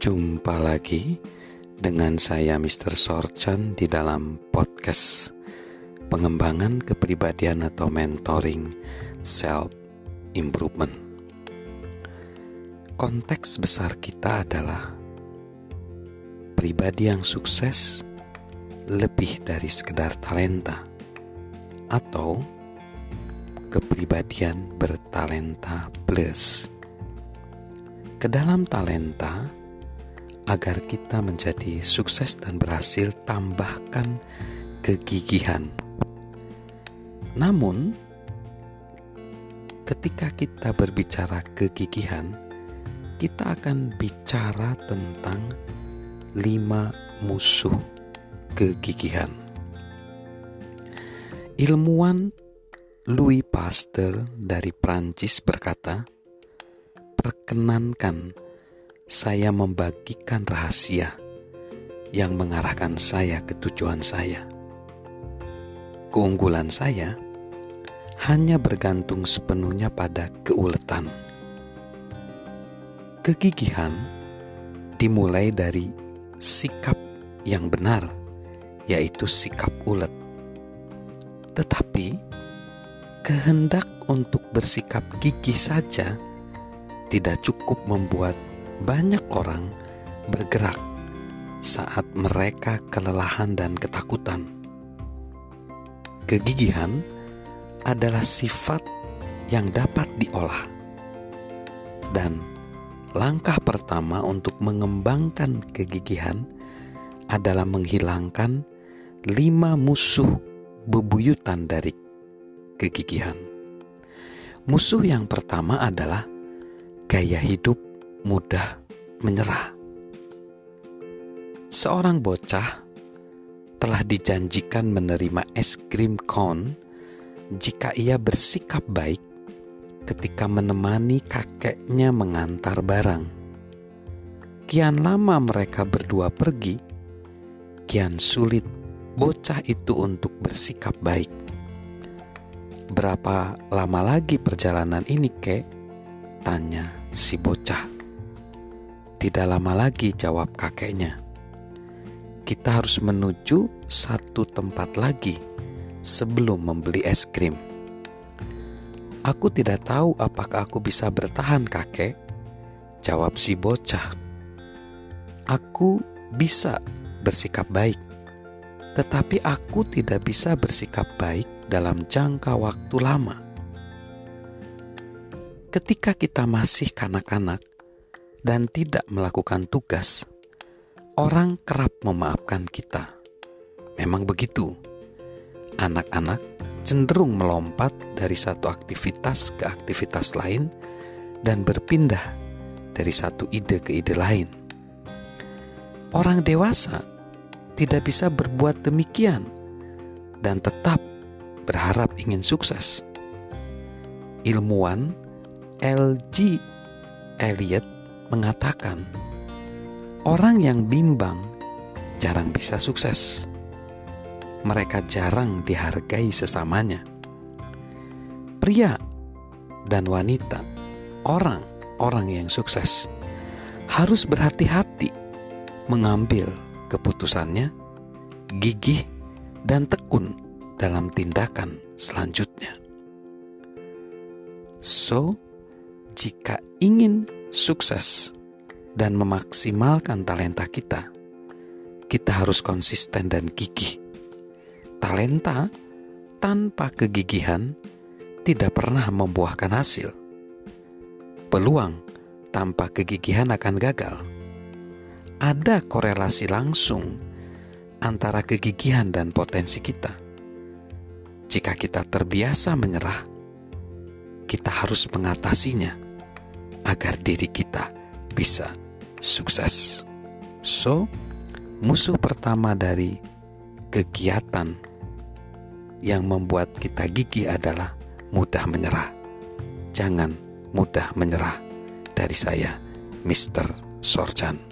Jumpa lagi dengan saya Mr. Sorchan di dalam podcast pengembangan kepribadian atau mentoring self improvement. Konteks besar kita adalah pribadi yang sukses lebih dari sekedar talenta atau kepribadian bertalenta plus. Ke dalam talenta, agar kita menjadi sukses dan berhasil, tambahkan kegigihan. Namun, ketika kita berbicara kegigihan, kita akan bicara tentang lima musuh kegigihan. Ilmuwan Louis Pasteur dari Prancis berkata, "Perkenankan saya membagikan rahasia yang mengarahkan saya ke tujuan saya. Keunggulan saya hanya bergantung sepenuhnya pada keuletan. Kegigihan dimulai dari sikap yang benar, yaitu sikap ulet. Tetapi kehendak untuk bersikap gigih saja tidak cukup membuat banyak orang bergerak saat mereka kelelahan dan ketakutan. Kegigihan adalah sifat yang dapat diolah, dan langkah pertama untuk mengembangkan kegigihan adalah menghilangkan lima musuh bebuyutan dari kegigihan. Musuh yang pertama adalah gaya hidup mudah menyerah. Seorang bocah telah dijanjikan menerima es krim cone jika ia bersikap baik ketika menemani kakeknya mengantar barang. Kian lama mereka berdua pergi, kian sulit bocah itu untuk bersikap baik. Berapa lama lagi perjalanan ini, kek? Tanya si bocah. Tidak lama lagi jawab kakeknya. Kita harus menuju satu tempat lagi sebelum membeli es krim. Aku tidak tahu apakah aku bisa bertahan kakek, jawab si bocah. Aku bisa bersikap baik, tetapi aku tidak bisa bersikap baik dalam jangka waktu lama. Ketika kita masih kanak-kanak, dan tidak melakukan tugas, orang kerap memaafkan kita. Memang begitu, anak-anak cenderung melompat dari satu aktivitas ke aktivitas lain dan berpindah dari satu ide ke ide lain. Orang dewasa tidak bisa berbuat demikian dan tetap berharap ingin sukses. Ilmuwan L.G. Elliot mengatakan, orang yang bimbang jarang bisa sukses. Mereka jarang dihargai sesamanya. Pria dan wanita, orang-orang yang sukses, harus berhati-hati mengambil keputusannya, gigih, dan tekun dalam tindakan selanjutnya. So, jika ingin sukses dan memaksimalkan talenta kita, kita harus konsisten dan gigih. Talenta tanpa kegigihan tidak pernah membuahkan hasil. Peluang tanpa kegigihan akan gagal. Ada korelasi langsung antara kegigihan dan potensi kita. Jika kita terbiasa menyerah, kita harus mengatasinya agar diri kita bisa sukses. So, musuh pertama dari kegiatan yang membuat kita gigih adalah mudah menyerah. Jangan mudah menyerah. Dari saya, Mr. Sorjan.